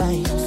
fine.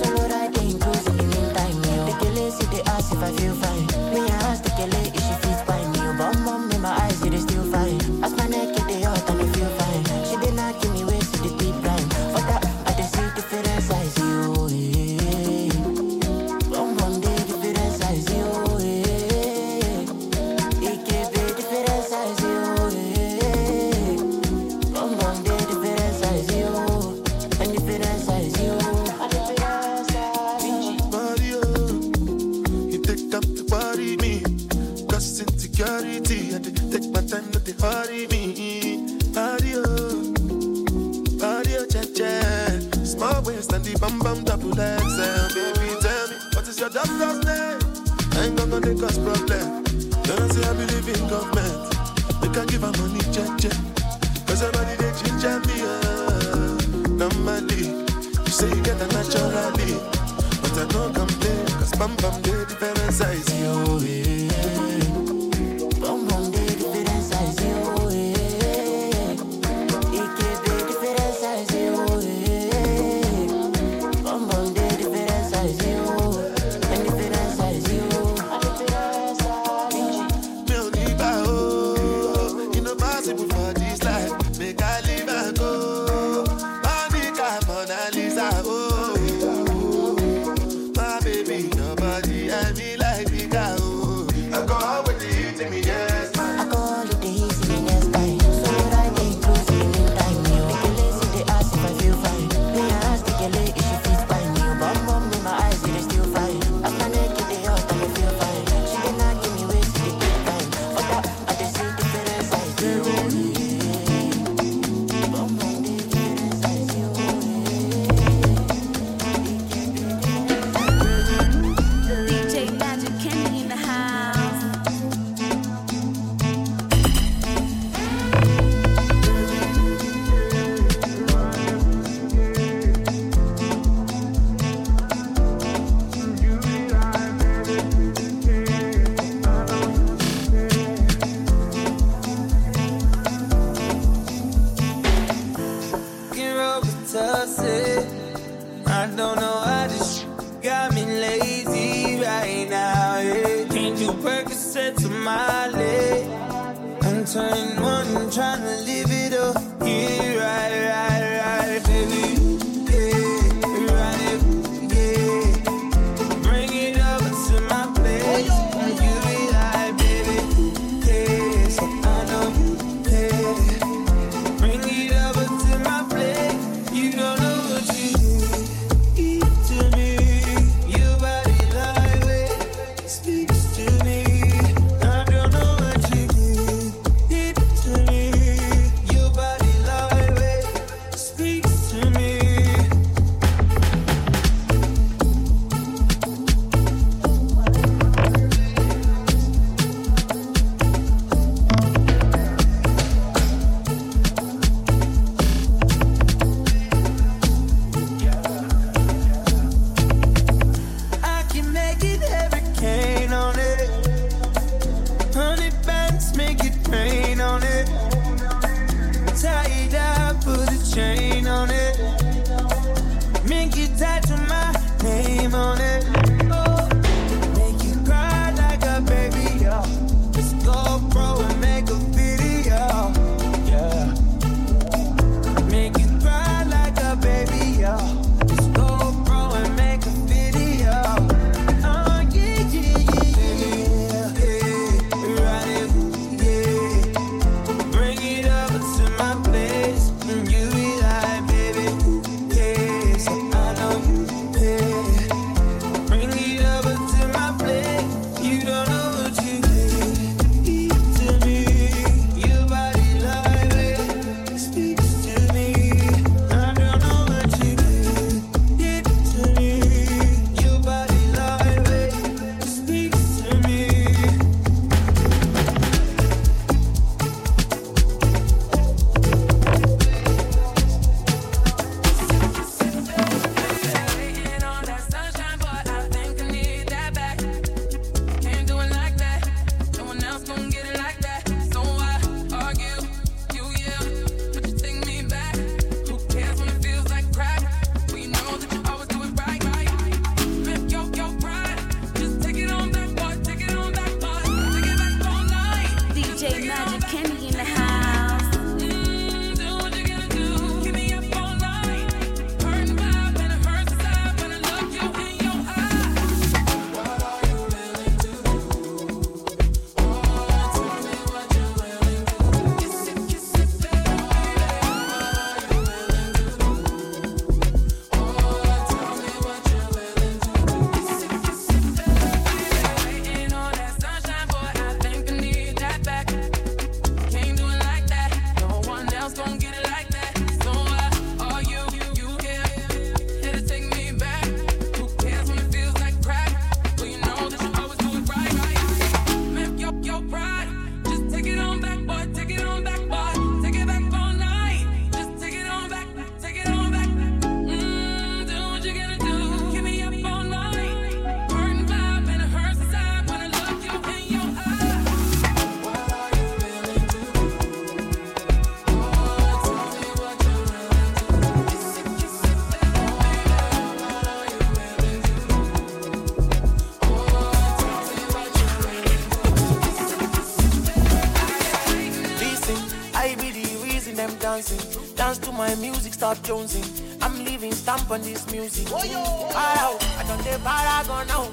Stop jonesing. I'm leaving stamp on this music. Oh, yo. Wow, I don't dey paragon now.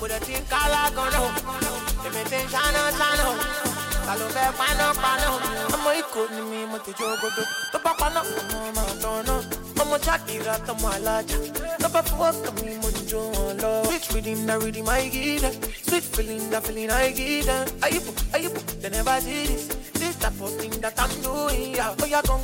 Put a thing calagon now. They maintain channel channel. Kalo fẹ́ paná paná. Ọmọ ikọ̀ ni mi, mo ti jogodo. Tó bá paná, ọmọ máa tọ̀nà. Ọmọ Shakira tọmọ alájà. Tó bá fọwọ́ kàn mí, mo ti jó wọn lọ. Sweet reading, na reading my gida. Sweet feeling, na feeling I gida. Ayipo, ayipo, they never see this. This type of thing that I'm doing, yeah. Oh, yeah, come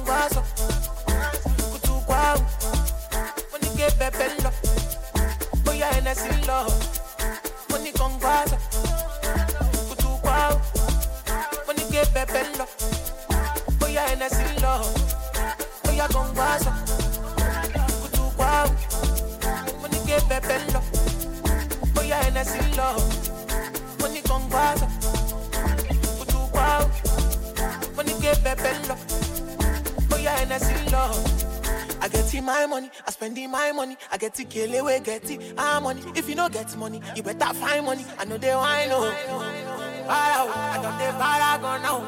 Kill away, get it, ah money. If you don't get money, you better find money. I know they want know. Wow, I don't they paragon now.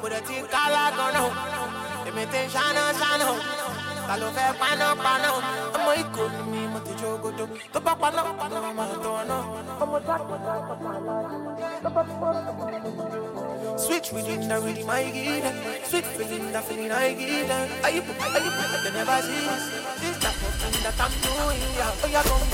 Put a thing calagon now. They maintain shana shana. Kalo fẹ́ paná paná. Ọmọ ni mi, mo ti jogodo. Tó bá paná, ọmọ máa tọ̀nà. Ọmọ jáde náà tọ̀pọ̀ aláàjì. Tó bá fọ́ Sweet reading, the reading my gida. Sweet feeling, the feeling I. Are you, are you, they never see that I'm doing, yeah. Oh, yeah, come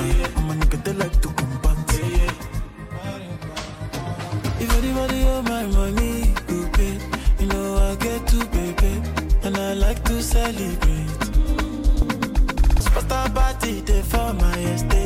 I'm a nigga that like to If anybody owe my money, you pay. You know I get to pay. And I like to celebrate. Spot a party day for my estate.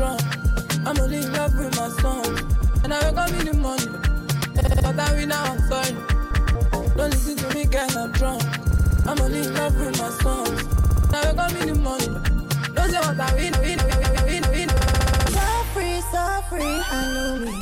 I'm only in love with my song. And I wake up in the morning. Eh, but I win now, I'm sorry. Don't listen to me, girl. I'm drunk. I'm only in love with my song, And I wake up in the morning. Don't say what I win, I win, I win, I win, I win. So free, so free, I know me.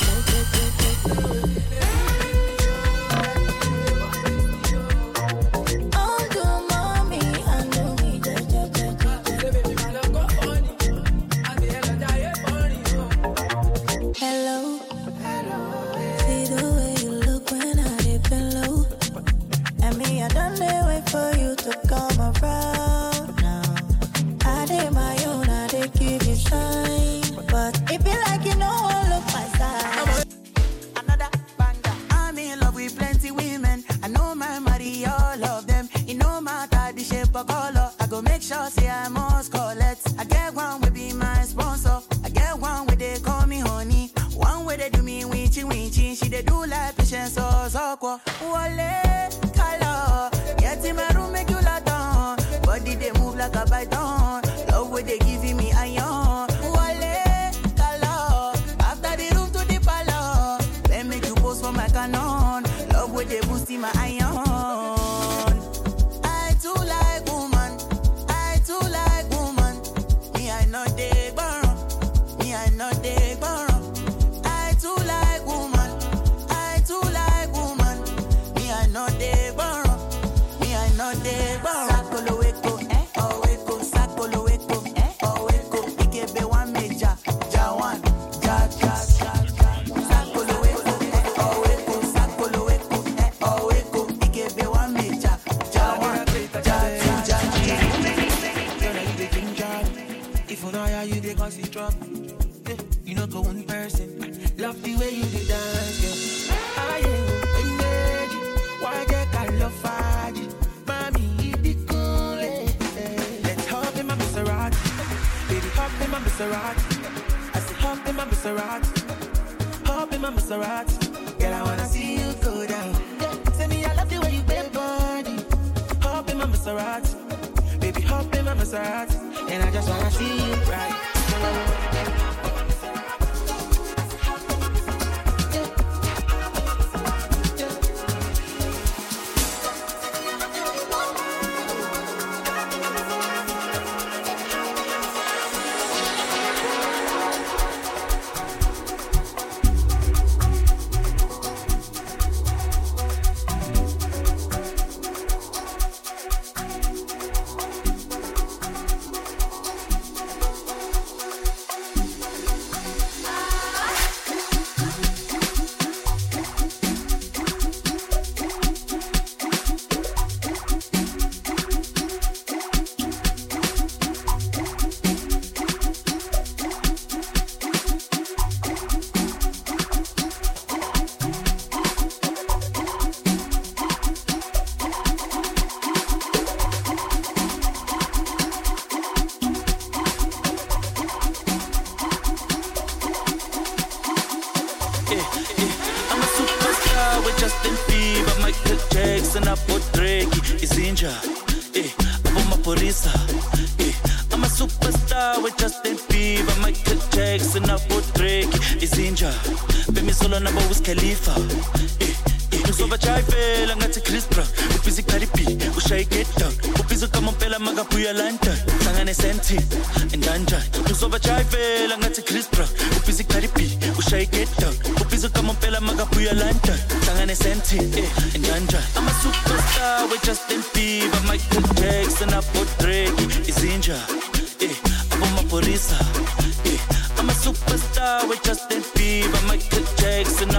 fever michael jackson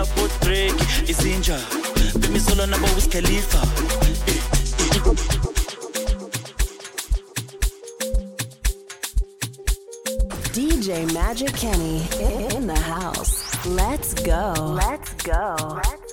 drake khalifa DJ Magic Kenny in the house. Let's go. Let's go. Let's go.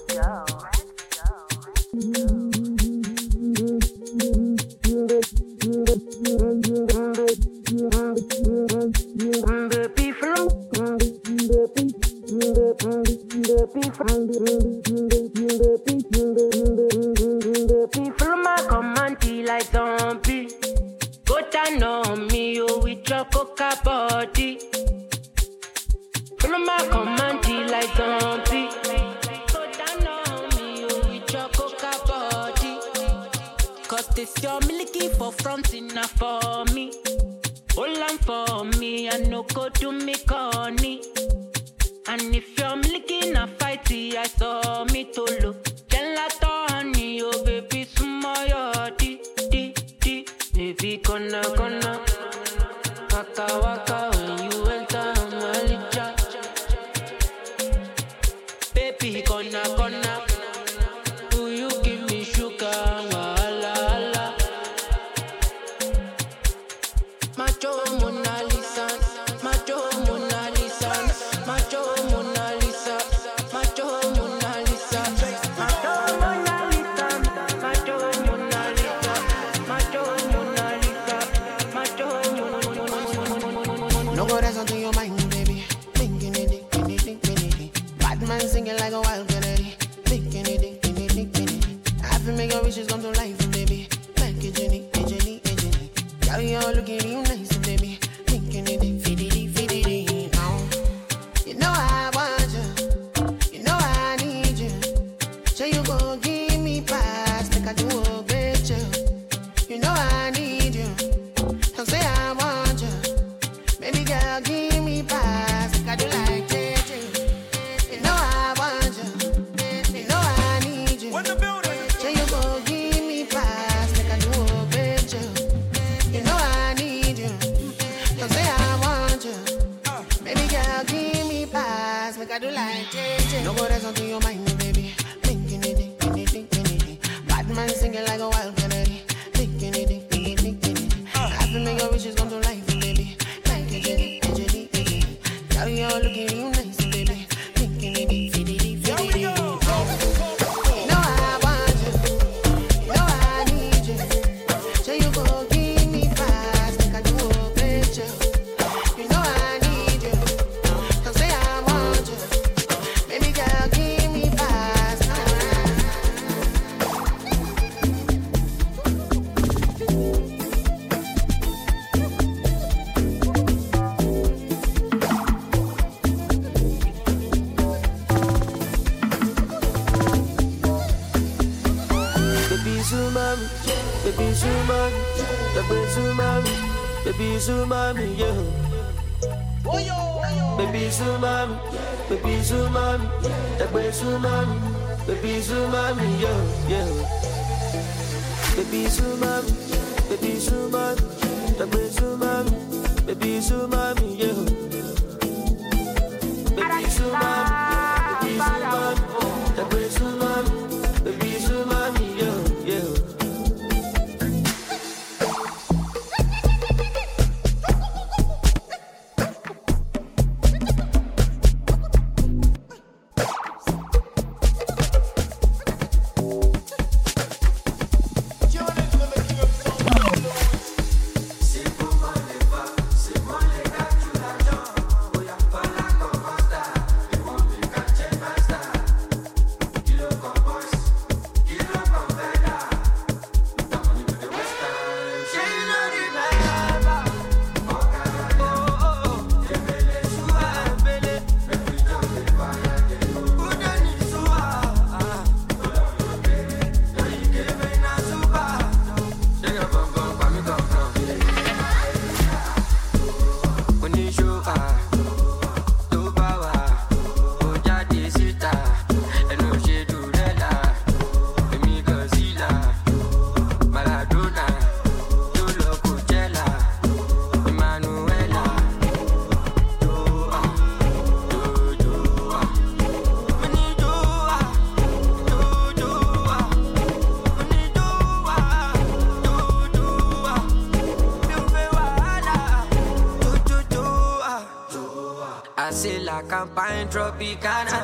campaign Tropicana.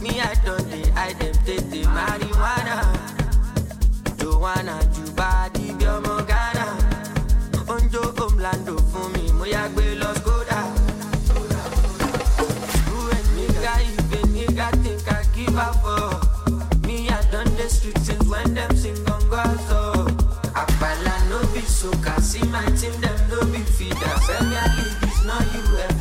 Me, I don't dey hide them tete marijuana. Joanna, Juba, Dibio, Morgana. Onjo, Omlando, fún mi, mo yá gbé lọ Skoda. You and me, guy, even nigga think I give up. Oh. Me, I done the street since when them sing on gongo so. Apala no be so, cause see my team, them no be feeders. Tell me, I leave not you ever.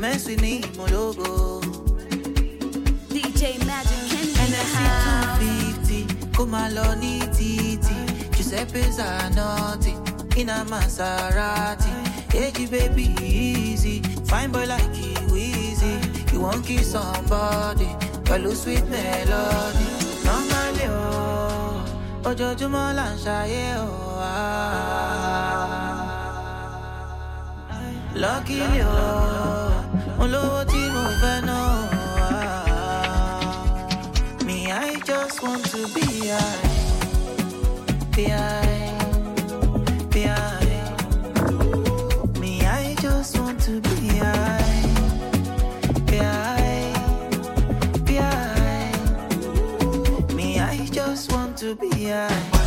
Don't mess logo. DJ Magic Ken in the 250, Kumaloni Titi, Giuseppe Zanotti, in a Maserati. Baby, easy. Fine boy like Weezy. You won't kiss somebody, pẹ̀lú sweet melody. Normally, oh, oh. Ah. Luckily, oh olówó tí mo fẹ́ náà. Me, I just want to be high, be high, be high. Me, I just want to be high, be high. to be high.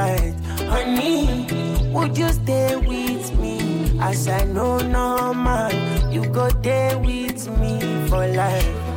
Honey, would you stay with me? As I know no man, you go there with me for life.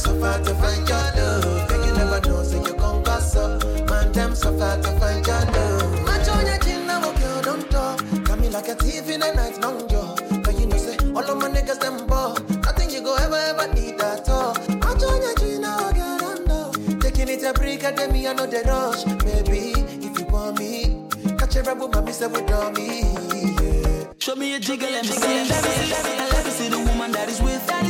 Suffer to find your love. Then you never know, so you come pass up. Man, them suffer to find your love. Match on your chin, now a don't talk. Come in like a thief in the night, long jaw. But you know, say, all of my niggas, them ball. Nothing you go ever, ever need at all. Match on your chin, now a don't talk. Taking it a break, I tell me, I know the rush. Maybe if you want me, catch a rebel, mommy, say, we me. Show me a jiggle, let me see, let me see, let me see the woman that is with. That is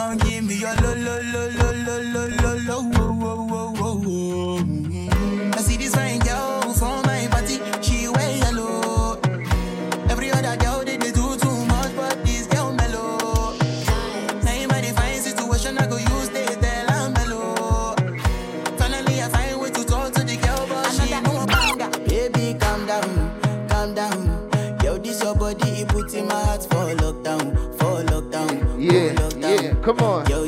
gon' give me your low, low, low, low, low, low, low, low. Come on. Yo.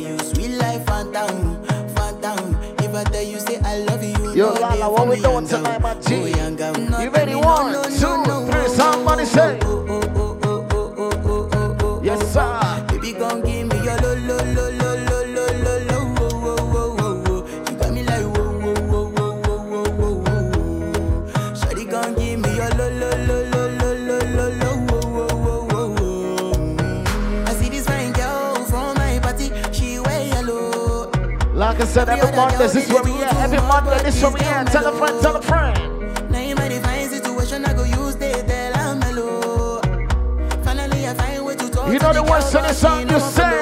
I said, every Monday, this is where we at. Every Monday, this is where we at. Tell a friend, tell a friend. You You know the words to the song you say.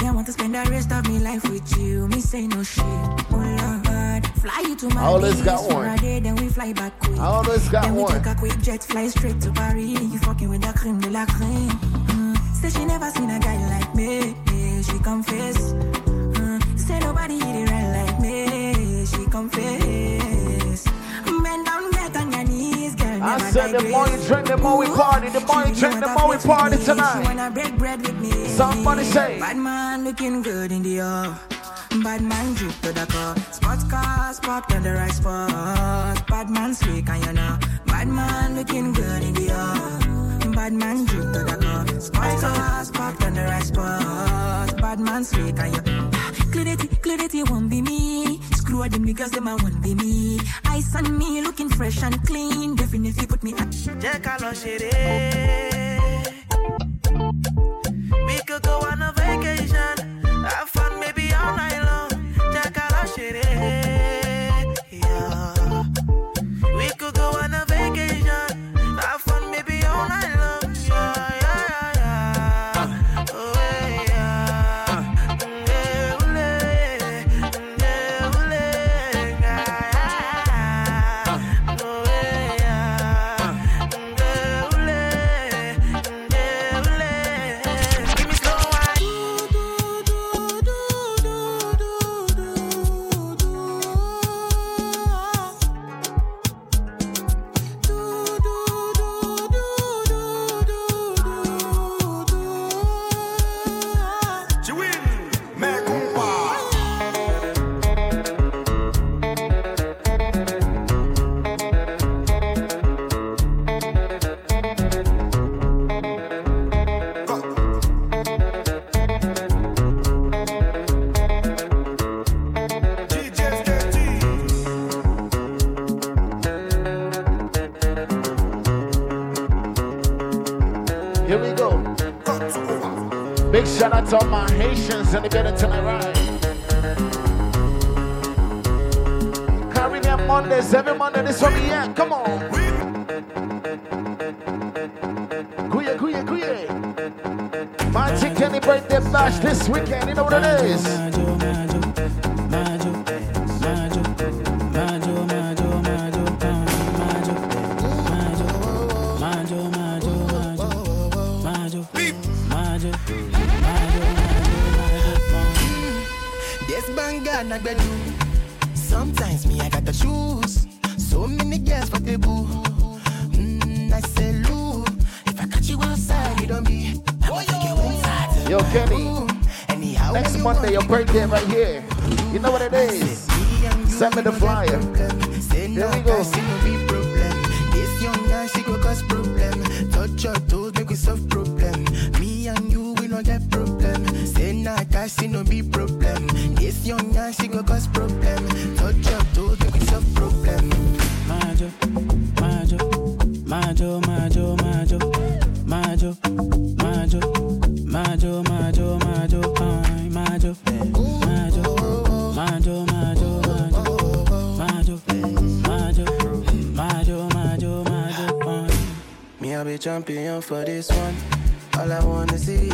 me, I want to spend the rest of my life with you. Me say no shit. Oh Lord, fly you to my I always got for one. day, then we fly back quick. I always got then we one. take a quick jet, fly straight to Paris. You fucking with the cream de la creme. Mm. Say she never seen a guy like me. She confess. Mm. Say nobody hit it right like me. She confess. I said the more you drink, the more we party. The more you drink, the more we party tonight. wanna break bread with me. Somebody say. Bad man looking good in the air. Bad man drip to the car. Sports cars parked on the right spot. Bad man slick and you know. Bad man looking good in the air. Bad man drip to the car. Sports cars parked on the right spot. Bad man slick and you. Clarity, clarity won't be me. Screw them niggas, them I won't be me. Ice on me, looking fresh and clean. Definitely put me ṣeré. We could go on a vacation. Haitians in the building tonight, right? Caribbean Mondays, every Monday, this one, yeah, come on. Kuye, kuye, kuye. My chicken birthday bash this weekend, you know what it is? Sometimes me I got to choose. So many girls for the boo. Mm, I say Lou, if I catch you outside, you don't be. You inside. Yo, Kenny. Anyhow, Next Monday, your birthday right here. You know what it is? Send me the flyer. Here we go. Champion for this one. All I wanna see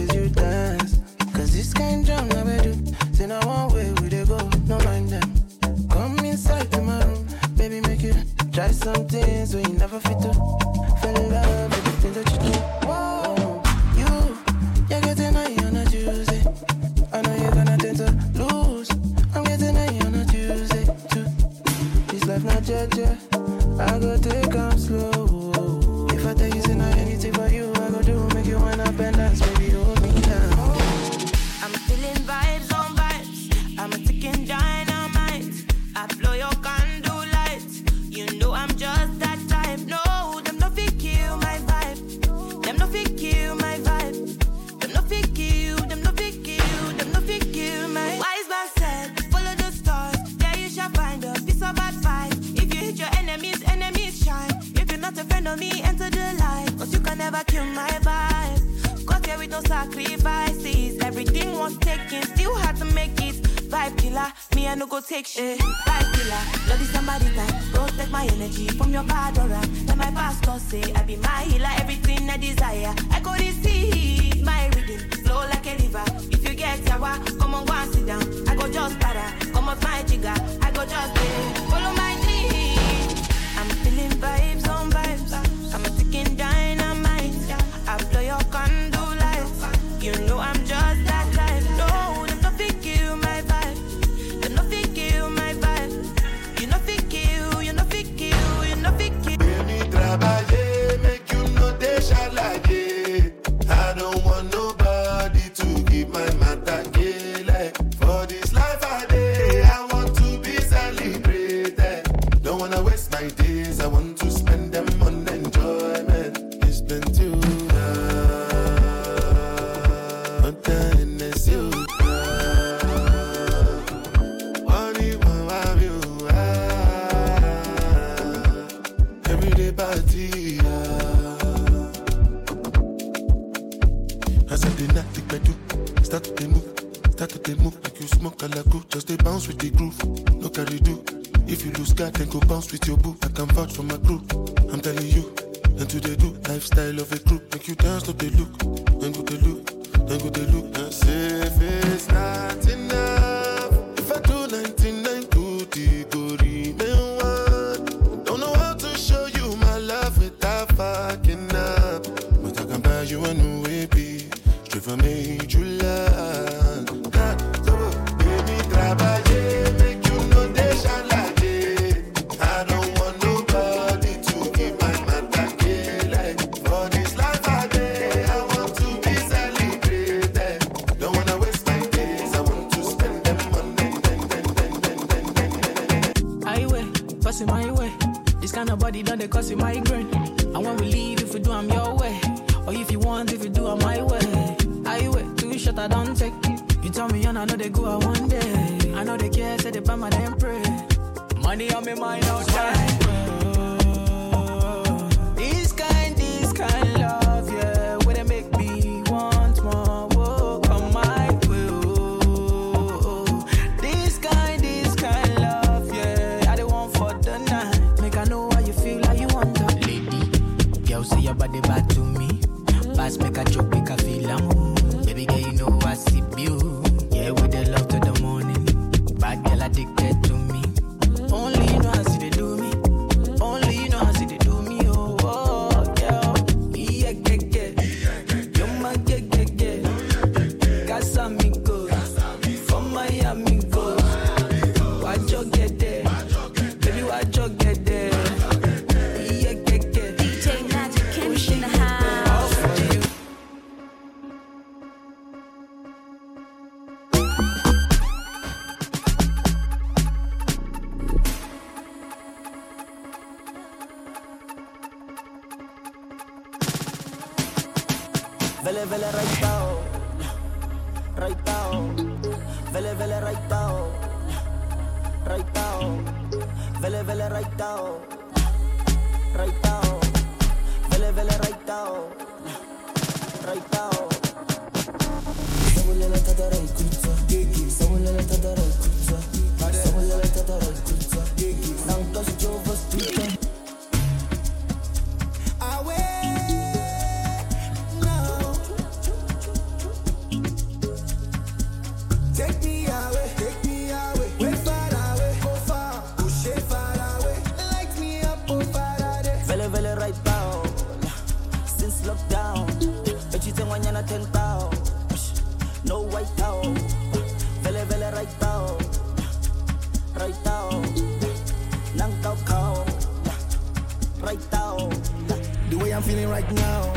I'm feeling right now.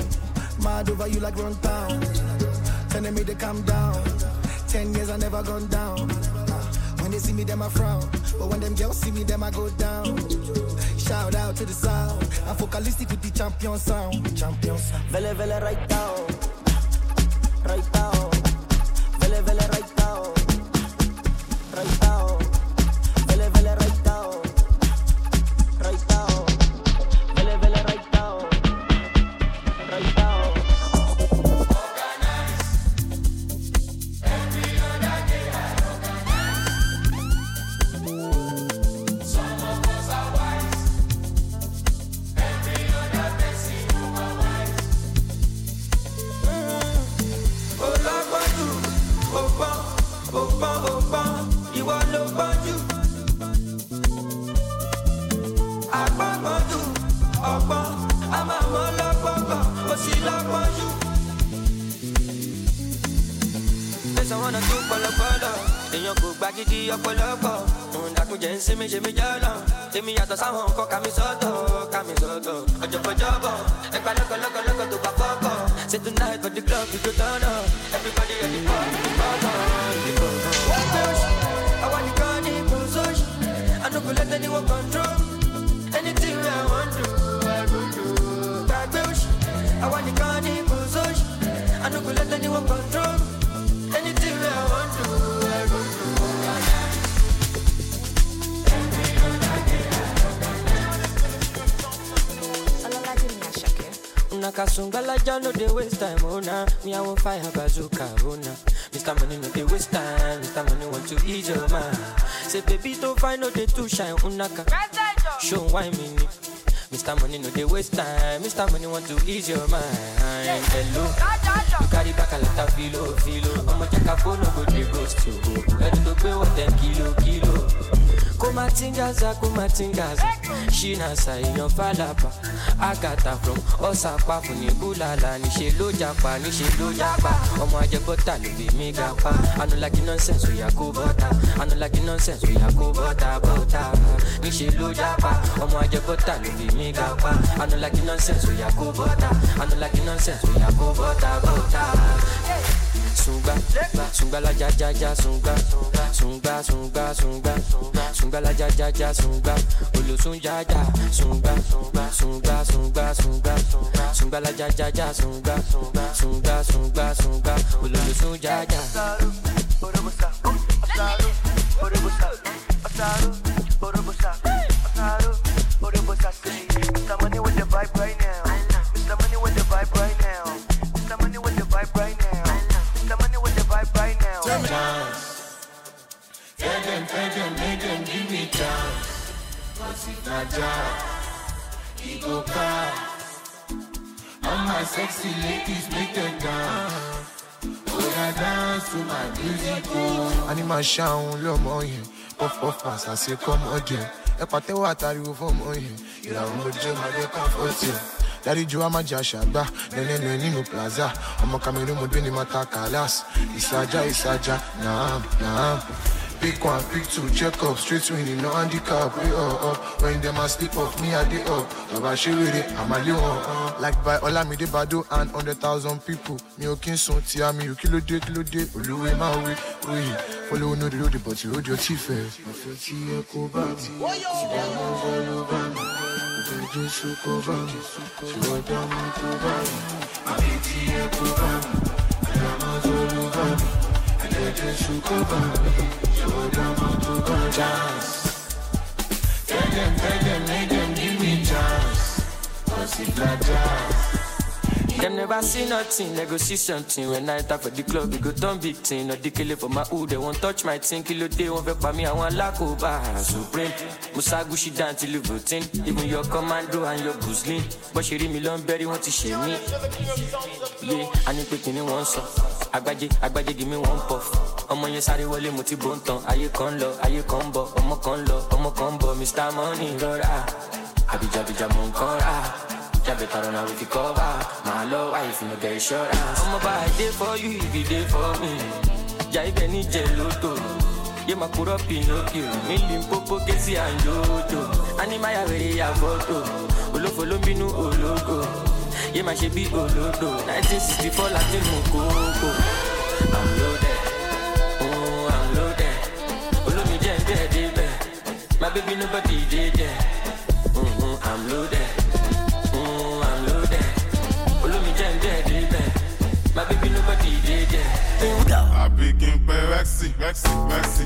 Mad over you like run town. Telling me to calm down. Ten years I never gone down. When they see me, them I frown. But when them girls see me, them I go down. Shout out to the sound. I'm focalistic with the champion sound. Champion sound. Vele, vele, right down. Baby no dey too shine, unaka. Show why me. Mr. Money no dey waste time, Mr. Money want to ease your mind. Hello, you carry back a lot of filo, filo. A phone, no go dey ghost you. Ready to pay what ten kilo, kilo. kumatingaza kumatingaza ṣínàṣà èèyàn fàlàpà àgàtà from ọ̀sàpá fún ní búlàlà níṣẹ́ ló japa níṣẹ́ ló japa. Ọmọ ajẹbọ́tà ló fi mí ga pa anulagi nonsense oya kó bọ́tà anulagi nonsense oya kó bọ́tà bọ́tà níṣẹ́ ló japa ọmọ ajẹbọ́tà ló fi mí ga pa anulagi nonsense oya kó bọ́tà anulagi nonsense oya kó bọ́tà bọ́tà. Sunga, sunga la ja ja ja sunga, sunga sunga sunga, sunga la ja ja ja sunga, olosun ja ja sunga, sunga sunga sunga, sunga la ja ja ja sunga, sunga sunga sunga, olosun ja ja. Mr. Tell them, make them give me chance. Cause if not jazz, he go pass. All my sexy ladies make them dance. Oh, I dance to my music. Oh. Animal ṣàwọn lọ́mọ yẹn puff puff pass àṣẹ kọ́mọ jẹ ẹ pàtẹ́wọ́ àtàríwò fọ́mọ yẹn ìràwọ̀ mojú ọmọdé comfort yẹn dárí ju amájà ṣàgbá nẹ́nẹ́nẹ́ nínú plaza ọmọ cameroon mo gbé ní mata kalas ìsájà ìsájà naam naam. Pick one, pick two, check up, straight winning, no handicap. We up, up. When them a sleep off, me a day up. Baba she with it, I'm a little uh, Like by Olamide Bado and hundred thousand people. Me o kin sun ti ami o kilo de kilo de. Oluwe ma we, we. Follow no the road, but you hold your teeth first. I feel ti e ko ba mi. Da mo follow ba mi. O fẹ́ Jésù kó bá mi. Ṣé wọ́n dá mi kó bá mi? Àbí tí ẹ kó bá mi. Da mo mi. Jésù kó bá mi. Chance. Tell them, tell them, make them give me chance. Cause if not jazz. Them never see nothing, they go see something. When I enter for the club, we go turn big thing. No dikele for my hood, they won't touch my thing. Kilo day, won't by me, I want lakoba. Supreme, Musa Gushi down till you voting. Even your commando and your Guzlin. But she read me long berry, want to share me. Yeah, I need picking in one song. Agbaje, agbaje, give me one puff. ọmọ yẹn sáré wọlé mo ti bó ń tan ayé kan lọ ayé kan bọ ọmọ kan lọ ọmọ kan bọ mr money rọra àbíjàbíjà mò ń kọ́ jábẹ́ tààrọ̀ náà wí fi kọ́ bá màá lọ wáyé fún mi get insurance. ọmọ bá a dé for you if you dey for me jà ibẹ̀ ní jẹ lóto yé máa kúrọ́ pinocchio mi limpopo wẹ̀rẹ̀ yà fọ́tò olófo ló bínú ológo yé máa ṣe bí olódò nineteen sixty four láti mú kókó i'm loaded. Oh, I'm loaded. Olómi jẹ́. My baby nobody dey there. Mm-hmm, I'm loaded. Àbí kí n pé rẹ́ksì rẹ́ksì rẹ́ksì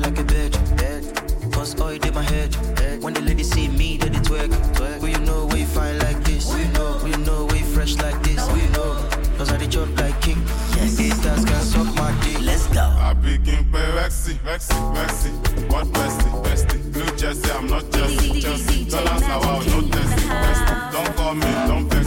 like a bird. Cause oil in my head. When the ladies see me, they dey twerk. Will you know fine like this? We know. We know we fresh like this. We know. Cause I dey chop like king. Yes. Haters can suck my dick. Let's go. àbí kí n pé rẹ́ksì rẹ́ksì rẹ́ksì wọ́n bẹ́sì bẹ́sì new jersey i'm not jersey chelsea dollars na wa o no testing bẹ́sì don call me don vex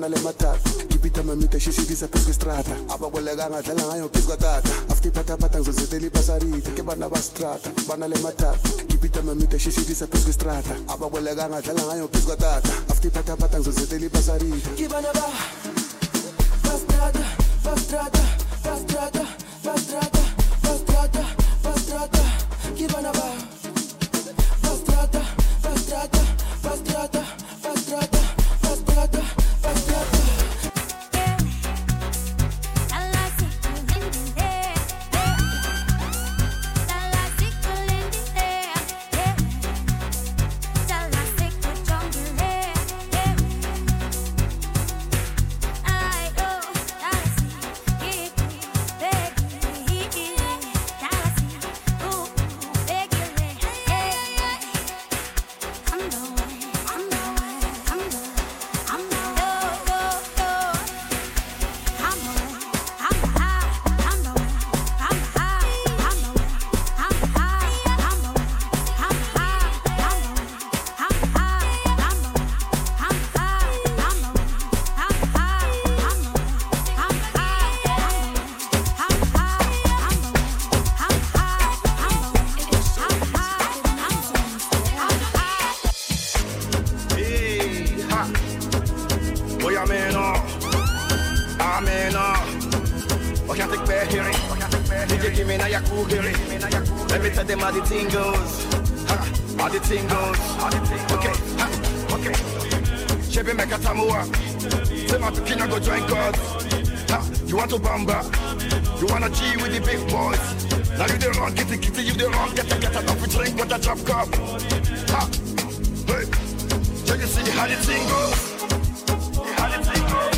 fanele matata ngipitamamita shisivisa pezistrata abakwelekanga dlala ngayo pizikatata afutiphathaphatha ngizozitela ibasarita ke bana bastrata banale matata ngipitamamita shisivisa pezistrata abakwelekanga dlala ngayo pizikatata afutiphathaphatha ngizozitela ibasarita ke bana ba Let me tell them how the thing goes. How the thing goes. Okay, ha, okay. Chebe make a tamua. Say my pikin go join God. Ha, you want to bamba? You wanna G with the big boys? Now you the wrong, kitty kitty, you the wrong, get a get a coffee drink with a drop cup. Ha, hey, so you see how the thing goes? How the thing goes?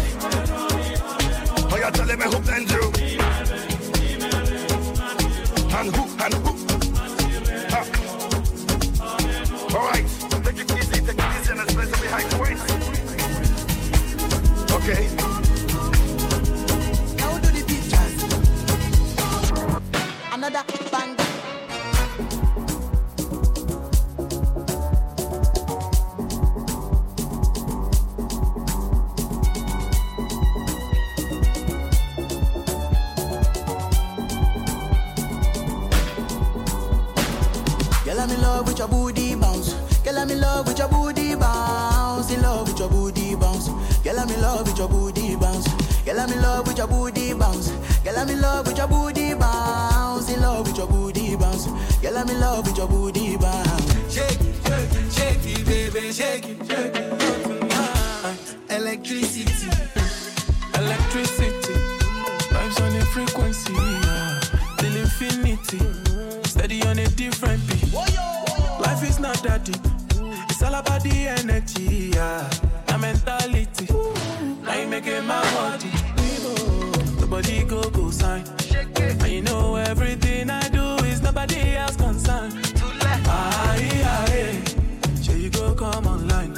Oh, you tell me who blend you? And who, and. All right, take it easy, take it easy, and some behind points. Okay. Now do the pictures. Another love with your booty bounce. In love with your booty bounce. Girl, I'm in love with your booty bounce. Girl, I'm in love with your booty bounce. Girl, I'm in love with your booty bounce. In love with your booty bounce. Girl, I'm in love with your booty bounce. Shake it, shake it, baby, shake it, shake it. Electricity, electricity. Vibes on a frequency, yeah. till infinity. Steady on a different beat. Life is not that deep. All about the energy, yeah. The mentality. Now you making my body. The body go go sign. And you know everything I do is nobody else concerned. Yeah, yeah. Sure you go come online.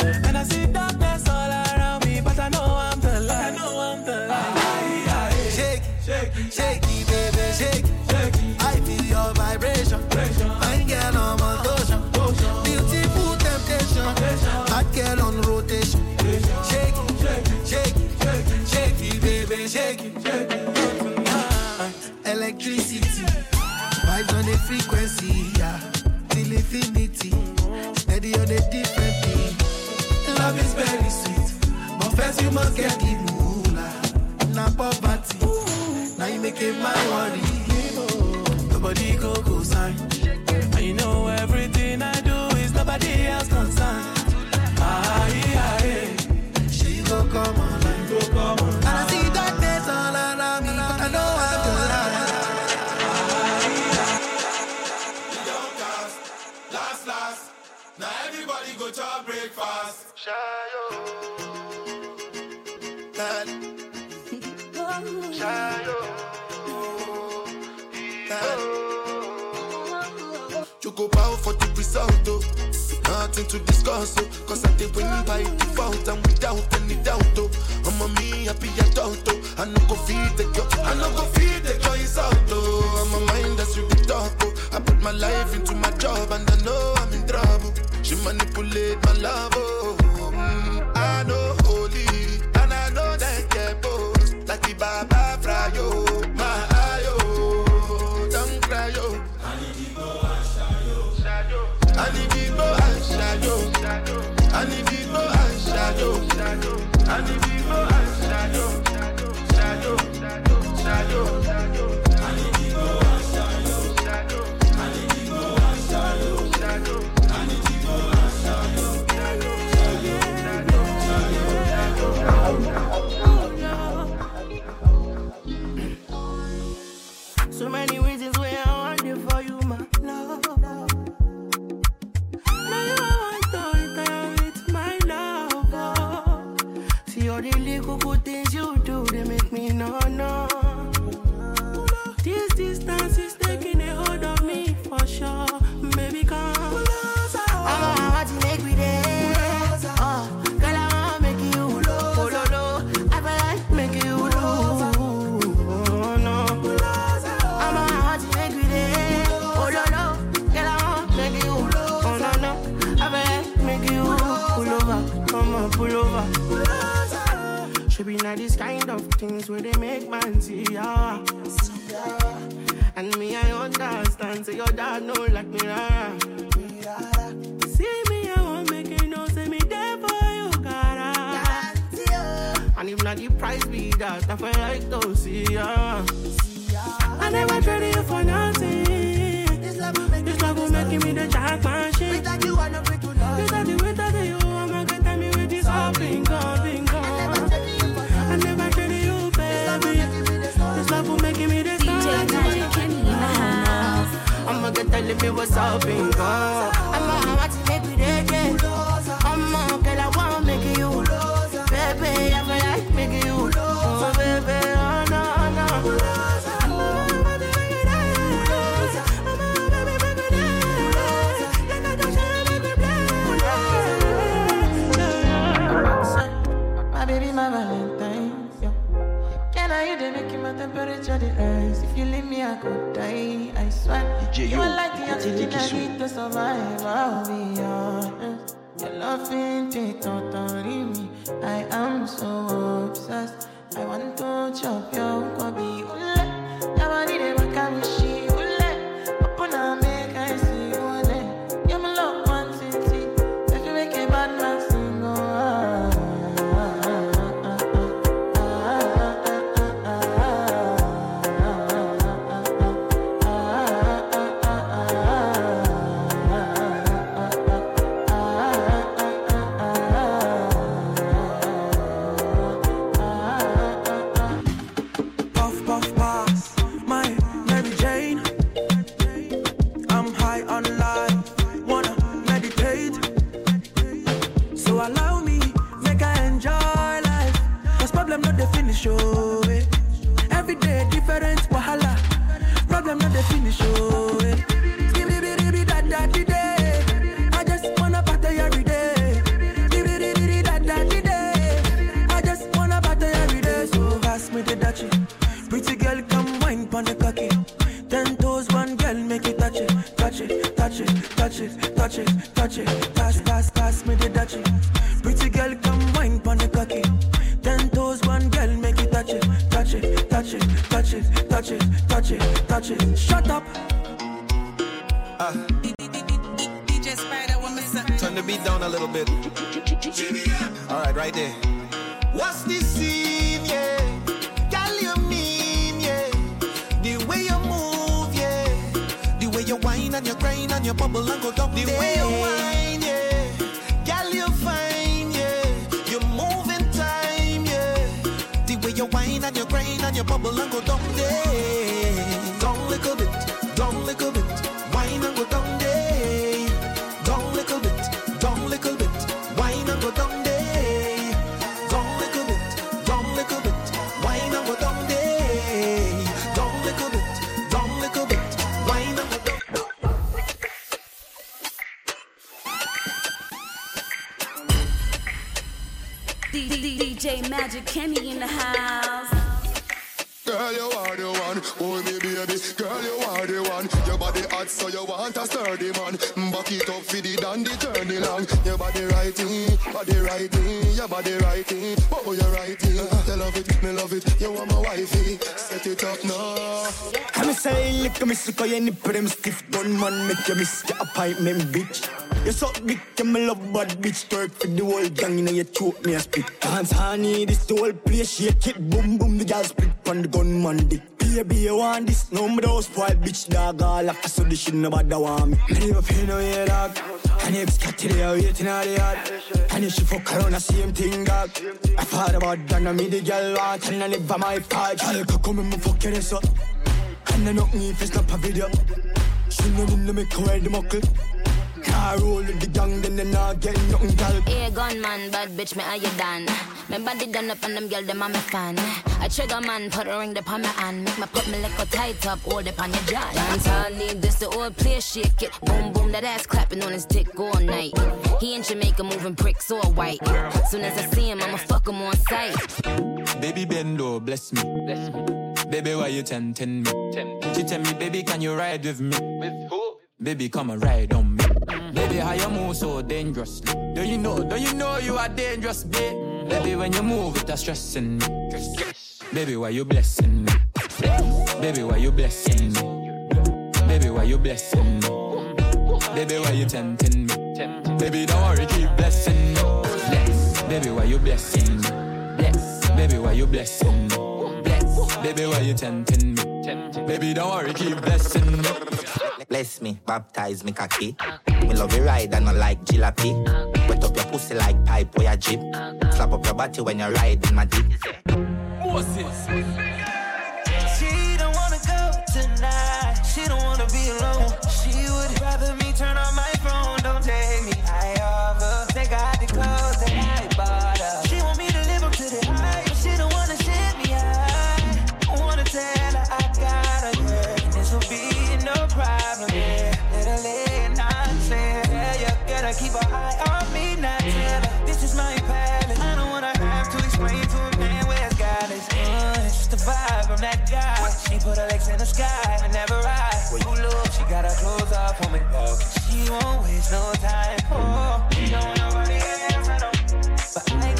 And I see darkness all around me, but I know I'm the light. I know I'm the light. Yeah, yeah. Shake, shake, shake it, baby, shake it. I feel your vibration. Fine now you making my worry. The body go go sign. And you know everything I do is nobody else concerned. Ah, yeah, yeah. She go come online, go come online. And I see darkness all around me, but I know I'm the Last, last. Now everybody go to breakfast. Shayo. Nothing to discuss, oh. Cause I did win by default and without any doubt, oh. I'm a me happy adult, oh. I no go feed the girl, I no go feed the girl, it's out, oh. I'm a mind that's the talk, oh. I put my life into my job and I know I'm in trouble. She manipulate my love, oh. Good things you do, they make me no Should be kind of things where they make man see ya. And me I understand, say your dad know like me rara. See me I won't make you know, say me there for you, cara. Ah. And if not the price be that, I feel like to see ya. I never traded you for nothing. This love will make, this love will make me the jack machine. Without you, I don't break to love. Telling me what's up, bingo. I'ma temperature the rise? If you leave me, I could die. I swear. DJ you Yo, are like the oxygen I need to survive. I'll be honest. Your love ain't totally me. I am so obsessed. I want to chop your kwabi. Ule, your body they make a wishy. Bitch, twerk for the whole gang, you know you choke me a spit. Dance honey, this the whole place, shake it, boom boom, the girl split on the gun dick. Baby, you want this? No, me those spoiled bitch, dog, all I saw this shit, nobody want me. Me never pay no yeah, dog. And if it's got to the waiting on the yard. And if she fuck around, the same thing, dog. I thought about that, now me the girl want, and I never my. Girl, you come and me fuck your ass up. And I knock me if it's not a video. She know me, make her wear the muckle. Car roll with the gang, then they not get nothing, girl. Hey, gunman, bad bitch, me how you done? My body done up and them girl, them a me fan. I trigger man, put a ring up on my hand. Make my put me like a tight up, hold up on your jaw. Dance all need this, the old player shake it. Boom, boom, that ass clapping on his dick all night. He in Jamaica moving bricks all white. Soon as I see him, I'ma fuck him on sight. Baby Bendo, bless me. Bless me. Baby, why you tempting me? She tell me, baby, can you ride with me? With who? Baby, come and ride on me. Baby, how you move so dangerously? Do you know? Do you know you are dangerous, babe? Baby, when you move, it's stressing me. Baby, why you blessing me? Baby, why you blessing me? Baby, why you blessing me? Baby, why you tempting me? Baby, don't worry, keep blessing me. Bless. Baby, why you blessing me? Bless. Baby, why you blessing me? Bless. Baby, why you tempting me? Baby, don't worry, keep blessing me. Bless me, baptize me cocky. Me love you ride and I like jalopy. Wet up your pussy like pipe or your jeep. Slap up your body when you ride in my deep. Moses. She don't wanna go tonight. She don't wanna be alone. She would rather me turn on my that guy. She put her legs in the sky. I never ride. Ooh, look, she got her clothes off on me. She won't waste no time. Oh, she don't want nobody else, I know. But I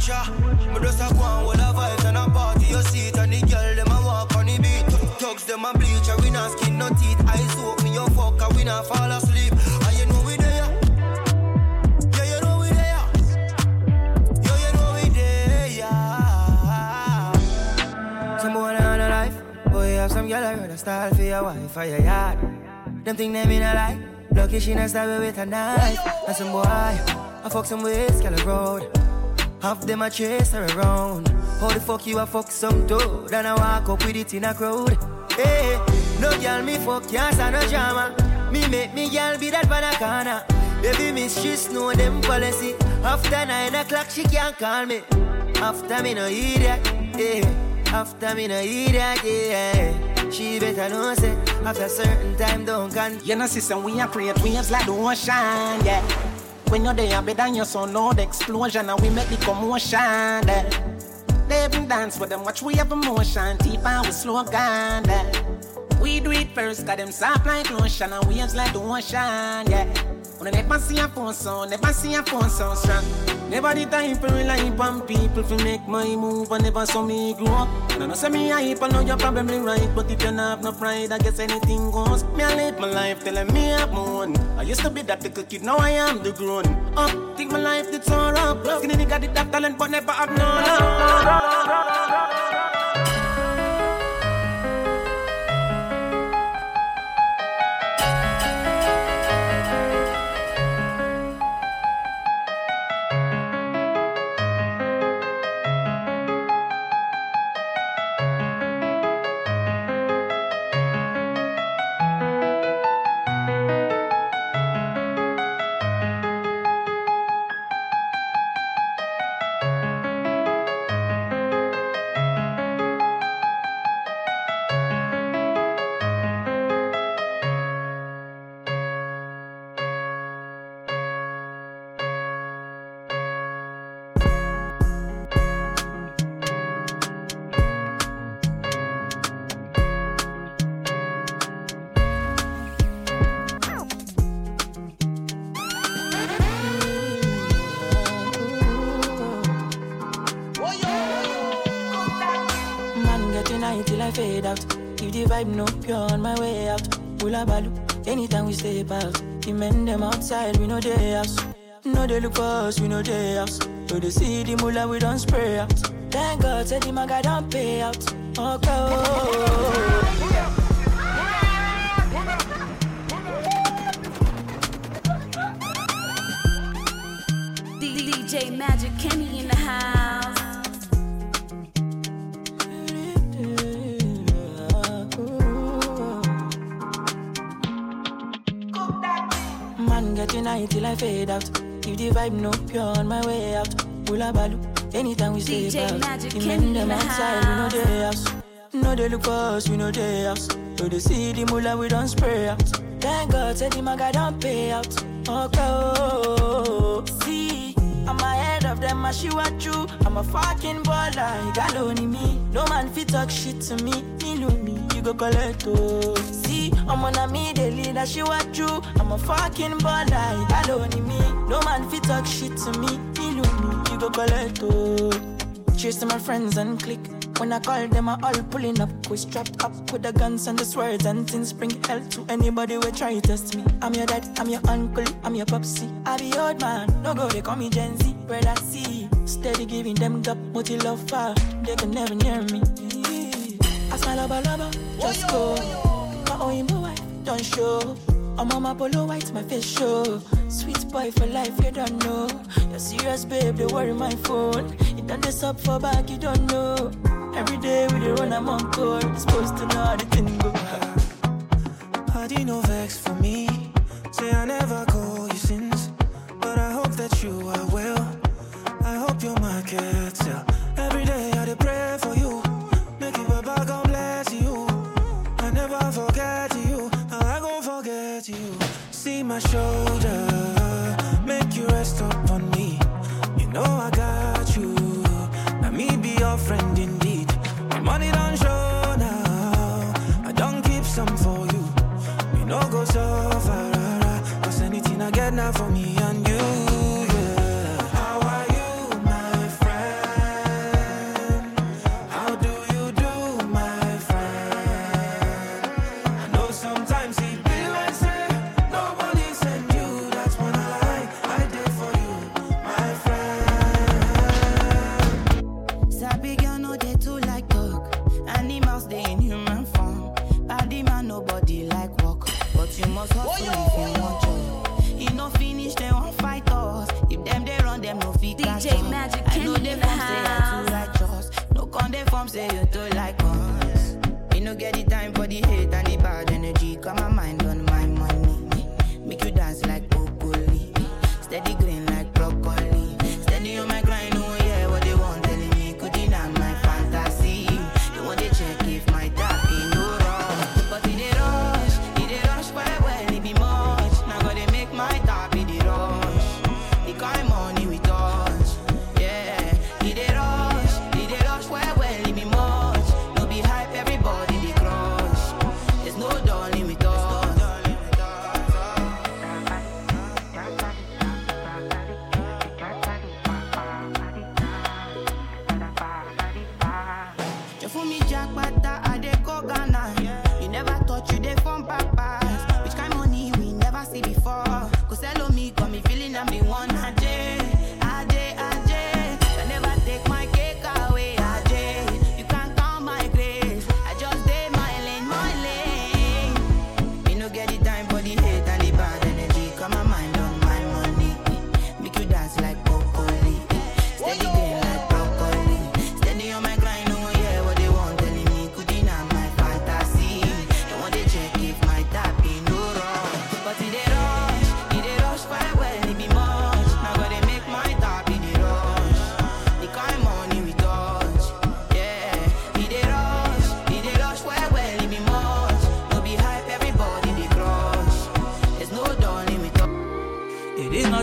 high. Watch ya, me just a go on with a vibes and a party. You see it and the girl them a walk on the beat. Thugs them a bleach, and we not skin no teeth. I soak me, you fuck, and we not fall asleep. And you know we there. Yeah, you know we there. Yo, you know we there. Some boy on a life. Boy, you have some girl I got a style for your wife or your yard. Them think them in a lie. Lucky she not stab with a knife. And some boy, I fuck some ways, girl road. Half them a chase her around. How the fuck you a fuck some dude? And I walk up with it in a crowd. Hey, no girl me fuck, can't no drama. Me make me girl be that pan a corner. Baby miss, she know them policy. After nine o'clock, she can't call me. After me no idiot, yeah. After me no idiot, yeah. She better know say after certain time don't can. You know, sister, we are create waves like the ocean, yeah. When you're there, better than your son, the explosion, and we make the commotion, yeah. They even dance with them, watch we have emotion, deep and we slow down, yeah. We do it first, got them soft like lotion, and waves like the ocean, yeah. I never see a phone sound, never see a phone sound strong. Never the time for rely on people to make my move, and never saw me grow up. I know say me hype, I know you're probably right, but if you don't have no pride, I guess anything goes. Me I live my life telling me I'm own. I used to be that little kid, now I am the grown up. Think my life did so rough. Skinny nigga did that talent, but never have no love. Vibe no pure on my way out. Hula balu, anytime we step out. The men them outside, we know they house. No they look for us, we know they house. So they see the mullah, we don't spray out. Thank God, said the maga don't pay out. Okay. cause you know us. To the see the mullah we don't spray out. Thank God, say the maga don't pay out. Okay, oh, see, I'm ahead of them, I see what you. I'm a fucking baller, you got only me. No man fit talk shit to me, me know me, you go collect. Oh. See, I'm on a me daily, that she what you. I'm a fucking baller, you got only me. No man fit talk shit to me, me know me, you go collect oh. Chase Chasing my friends and click. When I call them, I all pulling up. We strapped up with the guns and the swords and things bring hell to anybody who try to test me. I'm your dad, I'm your uncle, I'm your popsy. I be old man, no go, they call me Gen Z. where I see. steady giving them gap, multi love far. They can never near me. I smile a lover, just go. My own boy, don't show. I'm on my polo white, my face show. Sweet boy for life, you don't know. You're serious, babe, they worry my phone. You done this up for back, you don't know. Every day we dey run, I'm on tour. Supposed to know how the thing go. Party do vex for me? Say I never say you don't like us. You no get the time for the hate and the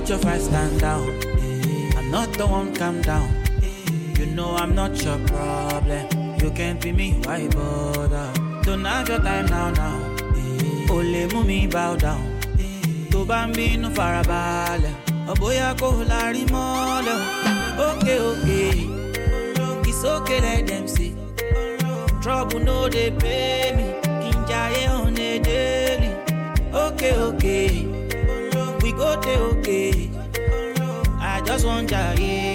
Your fight stand down. I'm not the one, calm down. You know I'm not your problem. You can't be me, why bother? Don't have your time now, now. Ole mumi bow down. Tó bambino ń bínú farabalẹ̀, ọ̀bóyá kò lárí mọ́lẹ̀. okay. it's okay let them see. Trouble no they pay me, kí on a daily. Okay go dey okay. I just wan jare.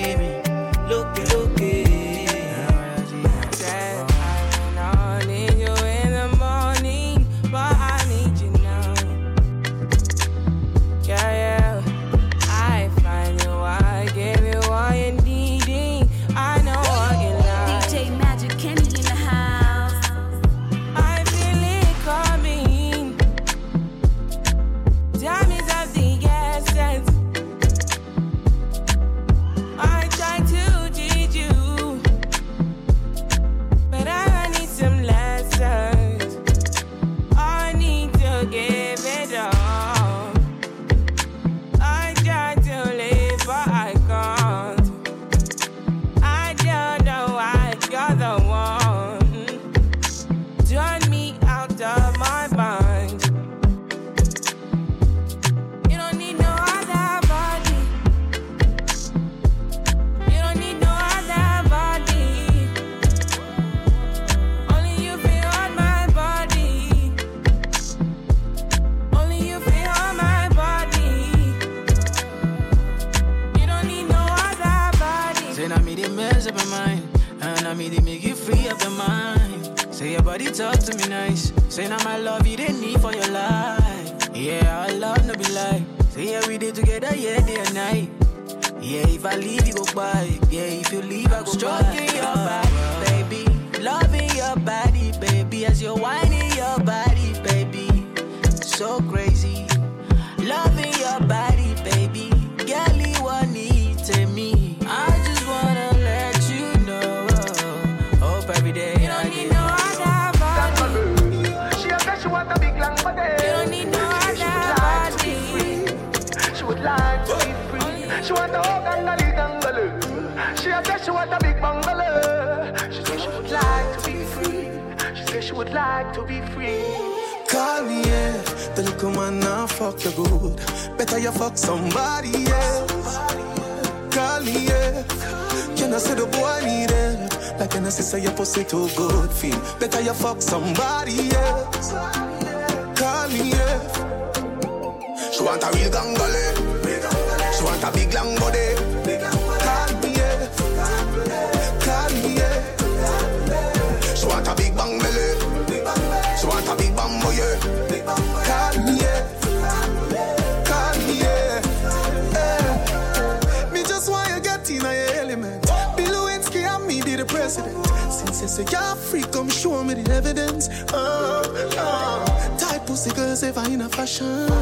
Pussy girls ever in a fashion.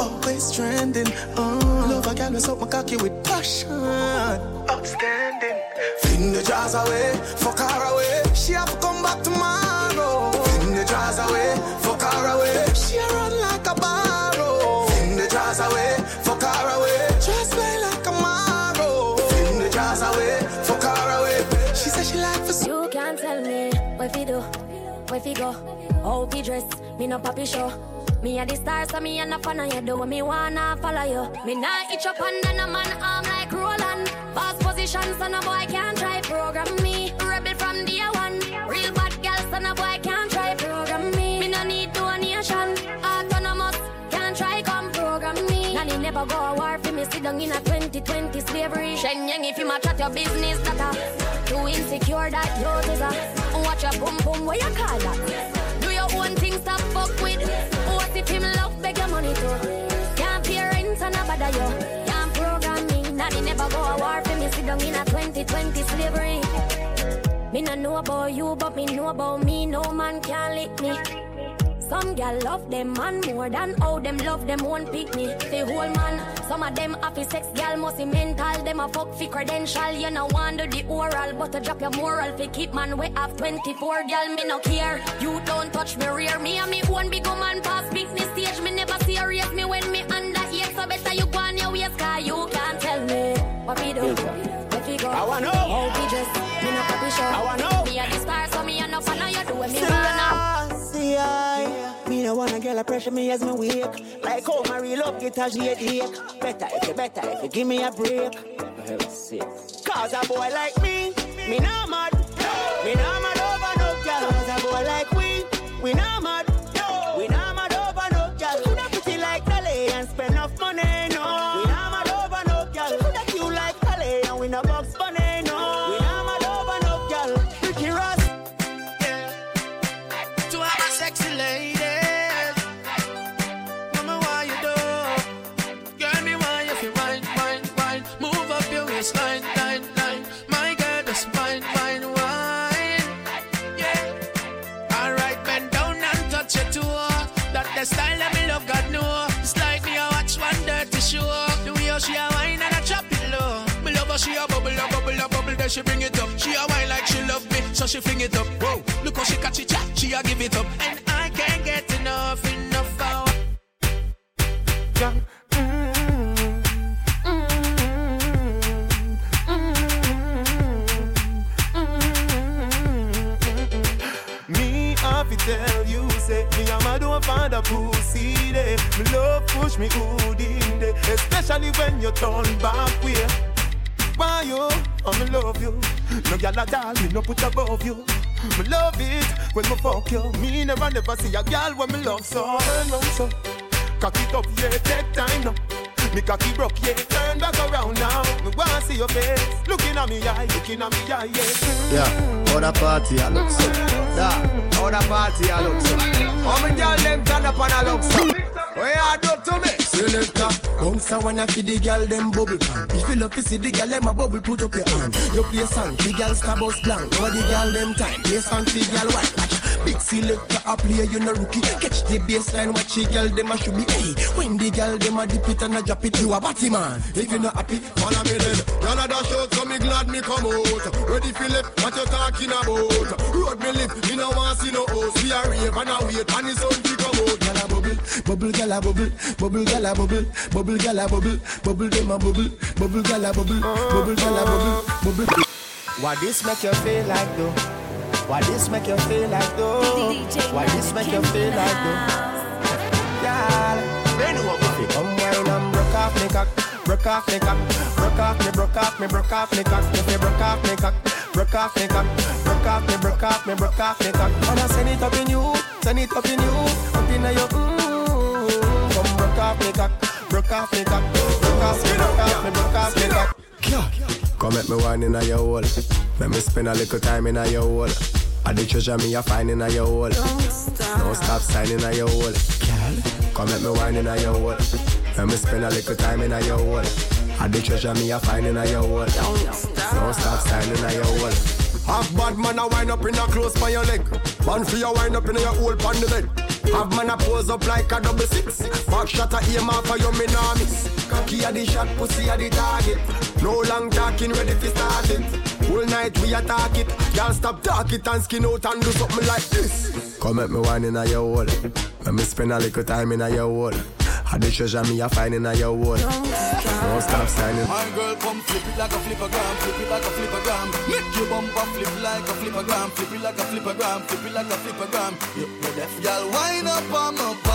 Always trending. Uh. Love a girl with my cocky with passion. Outstanding. Fling the jars away, fuck her away. She have to come back tomorrow. Fling the jars away, fuck her away. She run like a barrow. Fling the jars away, fuck her away. Just play like a marrow. Fling the jars away, fuck her away. She said she like for You can't tell me what we do, where we go, how we dress. Me no papi show. Me a the star, so me a no fan of you. Do what me wanna follow you. Me nah itch up under no man arm like Roland. Boss position, so no boy can't try program me. Rebel from day one. Real bad girl, so no boy can't try program me. Me no need donation. Autonomous, can't try come program me. Nanny never go a war for me. Sit down in a 2020 slavery. Shen Yang, if you match at your business, that a too insecure that you a watch your boom boom. Where you call that? Stop fuck with. What if him love beg your money too? Can't pay rent and a bother you. Can't program me. Nanny never go a war for me. Sit down in a 2020 slavery. Me no know about you, but me know about me. No man can lick me. Some gal love them man more than how them love them one pick me. The whole man, some of them happy sex gal must be mental. Them a fuck fi credential. You no do the oral, but to drop your moral fi keep man we have 24 gal. Me no care. You don't touch me rear. Me and me one big woman pass business stage. Me never serious me when me under here. So better you go on your ways, cause you can't tell me what we do. What we go. I wanna me no wanna get a pressure me as me wake. Like how my real love get a headache. Better if you better if you give me a break. Cause a boy like me, me not mad. Me not mad over no girl. Cause a boy like we, we not mad. Then she bring it up. She a wine like she love me, so she fling it up. Whoa, look how she catch it, chat, she a give it up. And I can't get enough, enough have to tell you, say me and my don't find a pussy day. Me love push me hood in day, especially when you turn back way. Why oh? you? I me love you. No gyal at all, me no put above you. Me love it when me fuck you. Me never never see a gyal when me love so. Turn round so, cock it up, yeah, take time now. Me cocky broke, yeah. Turn back around now. Me wanna see your face. Looking at me eye, looking at me eye, yeah. Yeah, other party I look so. Yeah, other party I look so. How many girl them turn up and I look so? Where you do to me? Selector, bounce a wanna see the girl them bubble pan. If you love to see the girl them a bubble, put up your hand. You play song, the girl star bus blank. Over the girl them time, play song, the girl white. Big selector a play, you no rookie. Catch the baseline, watch the girl them a should be. Hey, when the girl them a dip it and a drop it, you a batty man. If you not happy, follow me then. Girl a dash out, so me glad me come out. Ready left, what you talking about? Road me live, me no want see no host. We a rave and a wait, and it's on to come out. Girl a bubble, bubble, girl a bubble, bubble, girl a bubble, bubble, girl a bubble, bubble, them a bubble, bubble, girl a bubble, bubble, girl a bubble, bubble. Why this make you feel like though? Why this make you feel like though? Why this make you feel like though? Girl, bend over. If you come wine and broke off me cock, broke off me cock, broke off me, broke off me, broke off me cock. If you broke off me cock, broke off me cock, broke off me, broke off me, broke off me cock. And I send it up in you, send it up in you, up in your mmm. Come broke off me cock, broke off me cock, broke off me, broke off me, broke off me cock. Come at me wine in your hole. Let me spend a little time in your hole. I the treasure me a find in your hole. Don't stop signing in your hole. Come at me wine in your hole. Let me spend a little time in your hole. I the treasure me a find in your hole. Don't stop signing in your hole. Half bad man a wind up in a close by your leg. Man for your wind up in your hole on the bed. Have man a pose up like a double six. Back shot a aim off for your me miss. Cocky a the shot, pussy a the target. No long talking, ready to start it. Whole night we attack it. Can't stop talking and skin out and do something like this. Come at me wine in a your hole. Let me spend a little time in a your hole. I the treasure me a find in a your hole. Don't stop signing. My girl come flip it like a flippergram, flip it like a flippergram. Make your bumper flip like a flippergram, flip it like a flippergram, flip it like a flippergram. You, you deaf, girl, wind up on my body,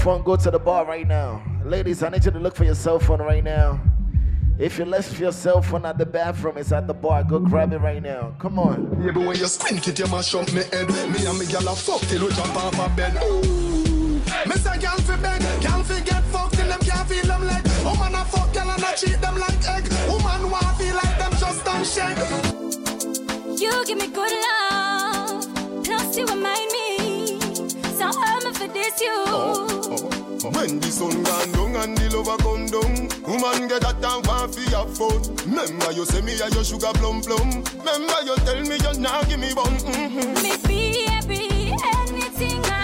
phone, go to the bar right now. Ladies, I need you to look for your cell phone right now. If you left your cell phone at the bathroom, it's at the bar. Go grab it right now. Come on. Yeah, but when you squint it, you mash up me head. Me and me gal a fuck till we jump off a bed. Ooh. Miss a gal fi beg, gal fi get fucked till them can't feel them leg. Woman a fuck gal and I treat them like egg. Woman want feel like them just don't shake. You give me good love, plus you remind me. So I'm for this you. Oh. When the sun gone down and the lover come down, woman get that and want for your phone. Remember you say me a your sugar plum plum. Remember you tell me you nah give me one. Mm-hmm. Me be happy anything I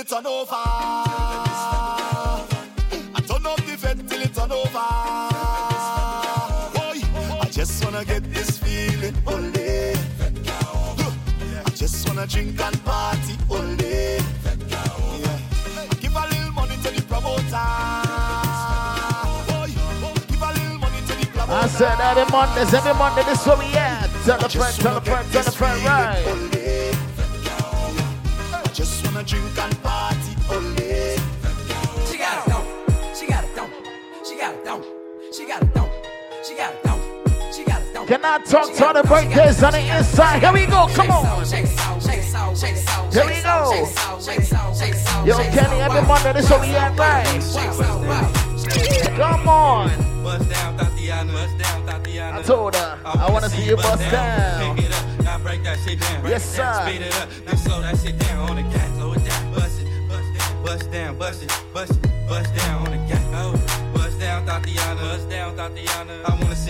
it turn over. I turn up the vet till it turn over. Boy, I just wanna get this feeling only. I just wanna drink and party only. Yeah. I give a little money to the promoter. I said every Monday, every Monday, this is where we at. Tell a friend, tell a friend, tell a friend, right. Can I talk to the birthdays on the inside? Here we go, come on. Here we go. Yo, Kenny, every Monday, this is where we at, right. Come on. I told her, I wanna see you bust down. Yes, sir. Bust down, bust it, bust it, bust down on the. Oh, bust down, Tatiana. Bust down, Tatiana. I wanna see.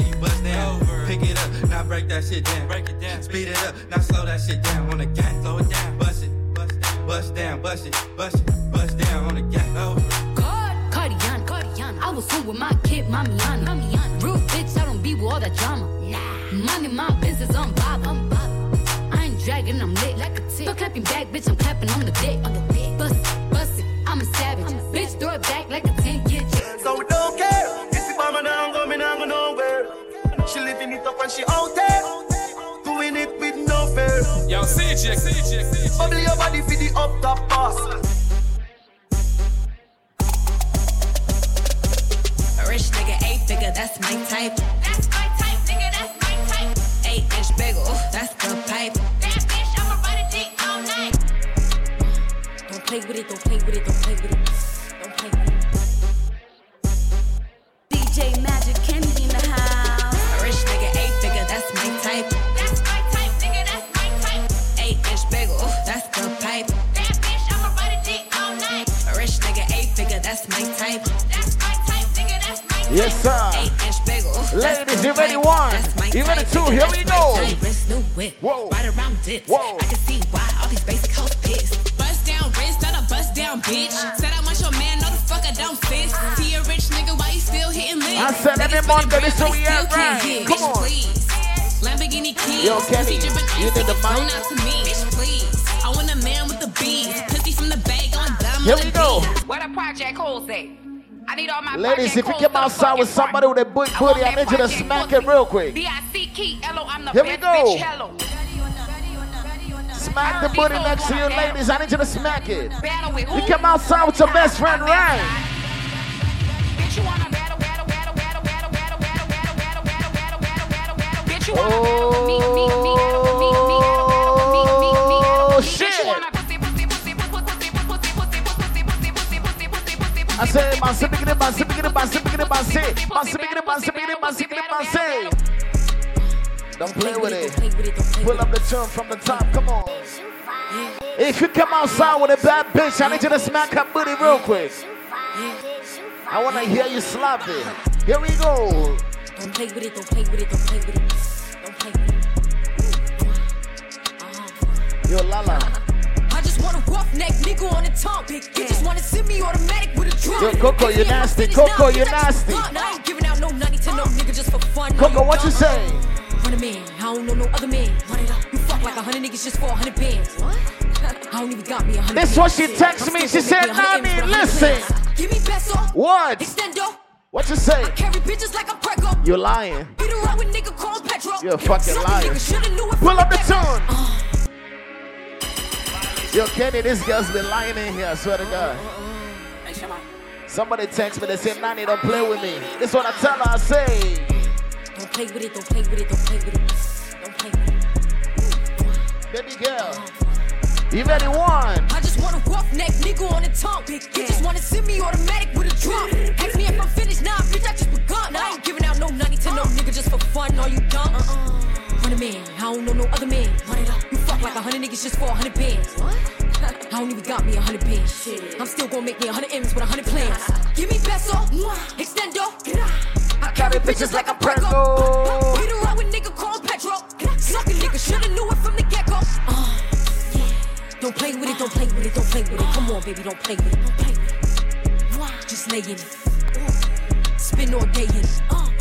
Pick it up, now break that shit down. Break it down, speed it up, now slow that shit down on the gas. Slow it down, bust it, bust down, bust down, bust it, bust it, bust down on the gas. Oh. Cardiana, Cardiana. I was home with my kid, Mamiana. Mamiana. Real bitch, I don't be with all that drama. Nah. Money, my business, I'm bob. I'm bob. I ain't dragging, I'm lit like a tick. Stop clapping back, bitch, I'm clapping on the dick. On the dick. Bust it, bust it, I'm a savage. bitch, throw it back like a up and she out there. Doing it with no fear. Yo, CJ, CJ, CJ. Bubble your body for the up top boss. Rich nigga, eight figure, that's my type. That's my type, nigga, that's my type. Eight inch bagel, that's the pipe. That bitch, I'ma ride a dick all night. Don't play with it, don't play with it, don't play with it. Yes, sir. Ladies, you ready one? You ready two? Here we go. Around dips. I can see why all these basic hoes. Bust down wrist, a bust down bitch. Said I your man, no the fuck I don't fit. See a rich nigga, why you still hitting? I said we right. Come on. Lamborghini keys. Yo, Kenny, you need the out to me. Bitch, please. I want a man with the beans. Pussy from the bag on dumb. Here we go. Where the Project at? I need all my Ladies, if you come outside with somebody with a big booty, I need you to smack it real quick. B.I.C. Key, L.O. I'm the Here we go. bitch, hello. Smack the booty next to you, ladies. I need you to smack it. You come outside with your best friend, right? Bitch, I say, Massy, big it, Massy, big it, Massy, big it, Massy, Massy. Don't play with it. Pull up the tune from the top. Come on. If you come outside with a bad bitch, I need you to smack her booty real quick. I wanna hear you slap it. Here we go. Don't play with it. Don't play with it. Don't play with it. Don't play with it. Yo, Lala. I just want a rough neck nigga on the tongue. You just wanna send me automatic with a drum. Yo, Coco, you nasty. Coco, you nasty. I ain't giving out no money to no nigga just for fun. Coco, what you say? Run a man, I don't know no other man. Run it up. You fuck like a hundred niggas just for a hundred bands. What? I don't even got me a hundred. This what she texted me. She said, Nani, listen. Give me peso. What? Extendo. What you say? Carry bitches like I'm Prego. You're lying. Beat around with nigga called Petro. You're a fucking Sucker liar. nigga shoulda knew it Pull up the the get-go. tune. Uh, Yo, Kenny, this girl's been lying in here, I swear to God. Somebody text me, they say, Nani, don't play with me. This what I tell her, I say. Don't play with it, don't play with it, don't play with it. Don't play with it. Baby girl. You ready, one? I just want a rough neck nigga on the tongue. You just wanna send me automatic with a drum. Ask me if I'm finished, nah, bitch, I just begun. I ain't giving out no money to no nigga just for fun. Are you dumb? Uh-uh. Run a man, I don't know no other man. Run it up. You fuck like a hundred niggas just for a hundred bands. What? I don't even got me a hundred bands. I'm still gonna make me a hundred M's with a hundred plans. Give me peso, extendo. I carry bitches like a Prego. Beat around with nigga called Petro. Sucker nigga shoulda knew it from the get go. Uh, don't play with it, don't play with it, don't play with it. Come on, baby, don't play with it, don't play with it. Just lay in it. Spin all day in it.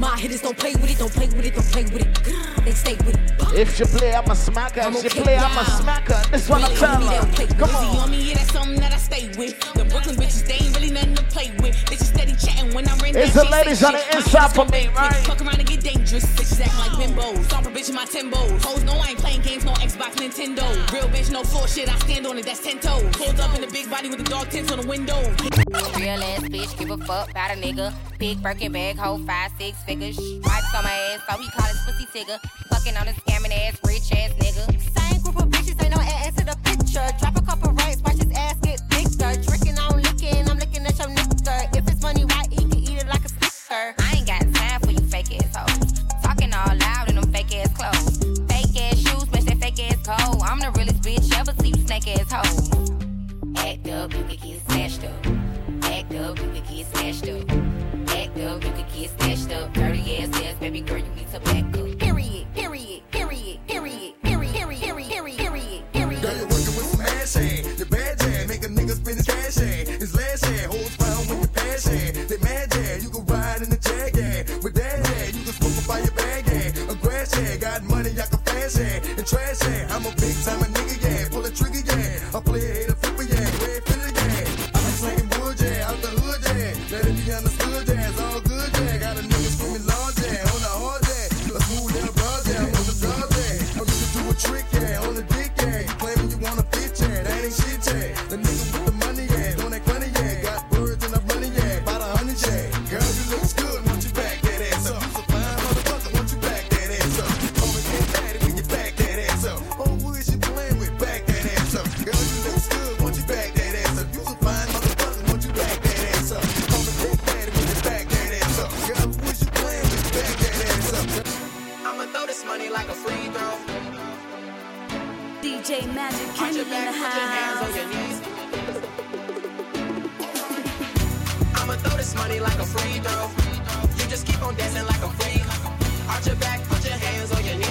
My hitters don't play with it, don't play with it, don't play with it. They stay with it. If you play, I'm a smacker. I'm if you play, I'm a smacker. This one I'm telling you. Come on. on me, yeah, that's something that I stay with. The Brooklyn bitches, they ain't really nothing to play with. They just steady chatting when I ran It's the ladies on the inside for me, right? Fuck around and get dangerous. Bitches act like bimbos. Stomp a bitch in my timbos. Hoes no, I ain't playing games, no Xbox, Nintendo. Real bitch, no floor shit. I stand on it, that's ten toes. Pulled up in the big body with the dog tints on the window. Real ass bitch, give a fuck about a nigga. Big Birkin bag, hoe five, six, figure. Stripes on my ass, so he call his pussy tigger. Fucking on a scamming ass, rich ass nigga. Same group of bitches, ain't no ass in the picture. Drop a couple rights, watch his ass get thicker. Drinking on licking, I'm licking at your nigga. If it's money right, he can eat it like a sticker. I ain't got time for you fake ass hoes. Talking all loud in them fake ass clothes. Fake ass shoes, match that fake ass cold. I'm the realest bitch ever see you snake ass hoes. Act up, you can get smashed up. Act up, you can get smashed up up. You can get stashed up. Dirty ass ass, baby girl, you need to back up. Period, period, period, period, period, period, period, period, period. Girl, you're working with some ass head. Your bad head, make a nigga spin his cash head. His last head, holds found with you passion. They mad head, you can ride in the jag head. With that head, you can smoke up by your bag head. A grass head, got money, I can fast head. And trash head, I'm a big time nigga. like a free throw. You just keep on dancing like a. Arch your back, put your hands on your knees.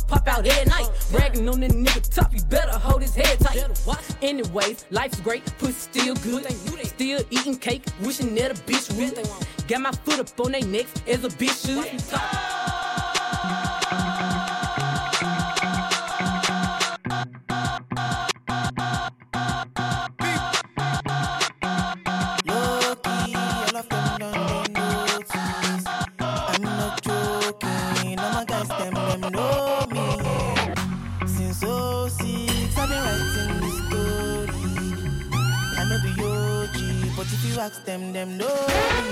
gon' pop out at night. Bragging on the nigga top, you better hold his head tight. Anyways, life's great, pussy still good. Still eating cake, wishing that a bitch would. Got my foot up on they necks as a bitch should. them, them know.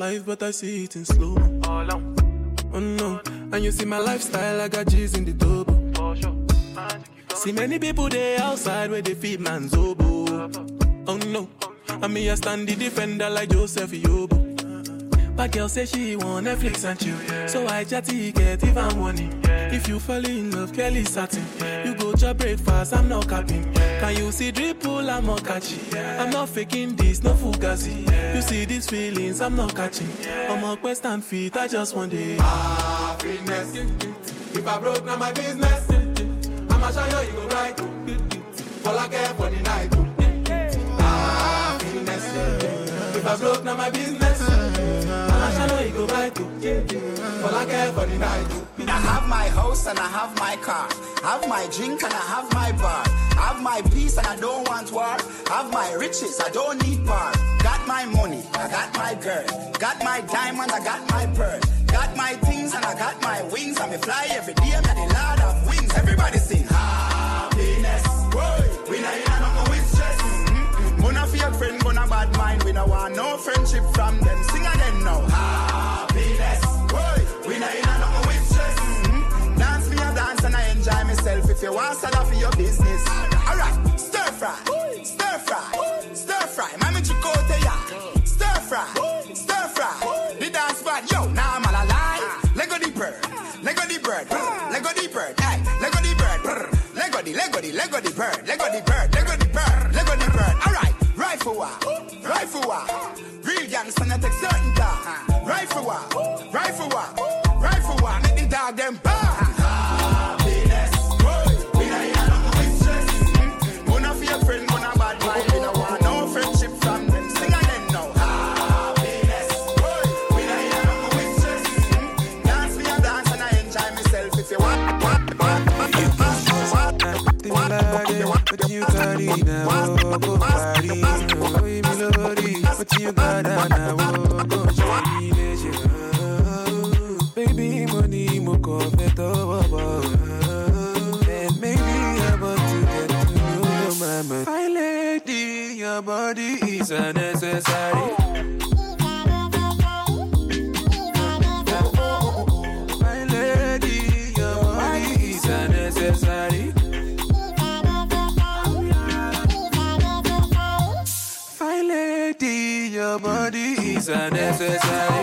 Life, but I see it in slow. Oh no, and you see my lifestyle, I got G's in the double. See many people there outside where they feed man's oboe. Oh no, and me I stand the defender like Joseph Yobo. But girl say she want Netflix and chill, so I chatty get even money. If you fall in love, Kelly satin. You go to breakfast, I'm not capping. Can you see dripple? I'm not catchy. I'm not faking this, no fugazi. You see these feelings, I'm not catching. I'm a quest and feet, I just want it. Happiness. If I broke, now my business. I'ma show you, you go right. All I care for the night. Happiness. If I broke, now my business. I'ma show you, you go right. All I care for the night. I have my house and I have my car. I have my drink and I have my bar. I have my peace and I don't want war. Have my riches, I don't need bar. Got my money, I got my girl. Got my diamond, I got my pearl. Got my things and I got my wings. And me fly every day, I'm the lord of wings. Everybody sing happiness. We not in a no with stress. Mm-hmm. Gonna fake friend, gonna bad mind. We no want no friendship from them. Sing again now. Happiness. We not in a no with stress. Mm-hmm. Dance me a dance and I enjoy myself. If you want sell for your business. Bird. Lego the bird, hey, Lego the bird. Lego the, Lego the, Lego the bird, Lego the bird, Lego the bird, Lego the bird. Alright, rifle war, rifle war. Real gangsta not take certain dog. Rifle war, rifle war, unnecessary.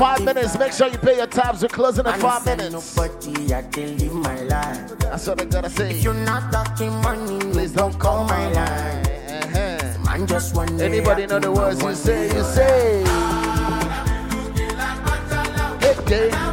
Five minutes. Make sure you pay your tabs. We're closing in five minutes. Nobody, I can live my life. That's what I gotta say. If you're not talking money, please don't call my line. Uh-huh. Man, just one Anybody know the words you say? You say. Ah. Hey,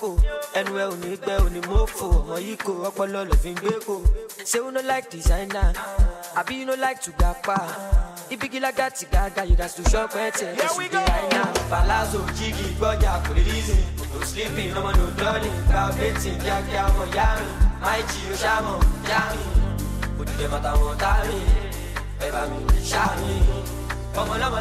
kò ẹnu ẹ ò gbẹ ò mọ́fò ọmọ yìí kò ọpọlọ lọ gbé kò. say you no like designer. Abi you no like to gbapa ibigilagati like gaga you gats to shop ẹtẹ ẹsùn dé àìná. palazzo jigi gbọ́jà kò lè rí sìn no sleeping ọmọ no dọ́lìn calculating kíákíá ọmọ yá mi máì jí o ṣàmọ̀ yá mi òdìdẹ màtàwọn tá mi ẹ bá mi ṣá mi ọmọ lọ́mọ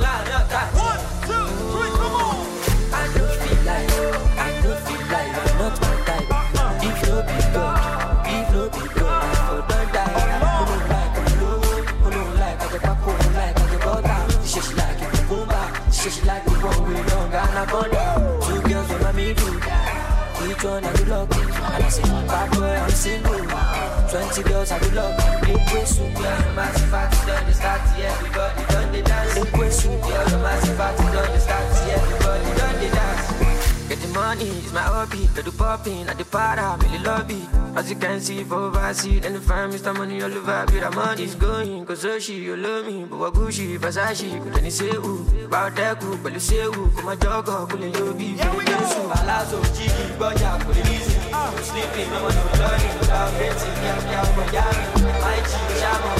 Which one I do love? And I say, bad boy, I'm single. Twenty girls, I do love. It Ekwe soup, yeah, the massive party done the start, yeah, everybody done the dance. It Ekwe soup, yeah, the massive party done the start, yeah, everybody done the dance. Get the money, it's my hobby. Get the popping at the para, I'm in lobby. As you can see, for overseas, and the fine Mr. Money all over, but the money's going. Cause so she, you love me, but what Gucci, Versace, could any say, ooh. About that cool, but you say who? Come on, jog up, pull in your beef. Here we go. Palazzo, Jiggy, Boya, put it easy. I'm sleeping, I'm on the journey, without betting, yeah, yeah, yeah, yeah.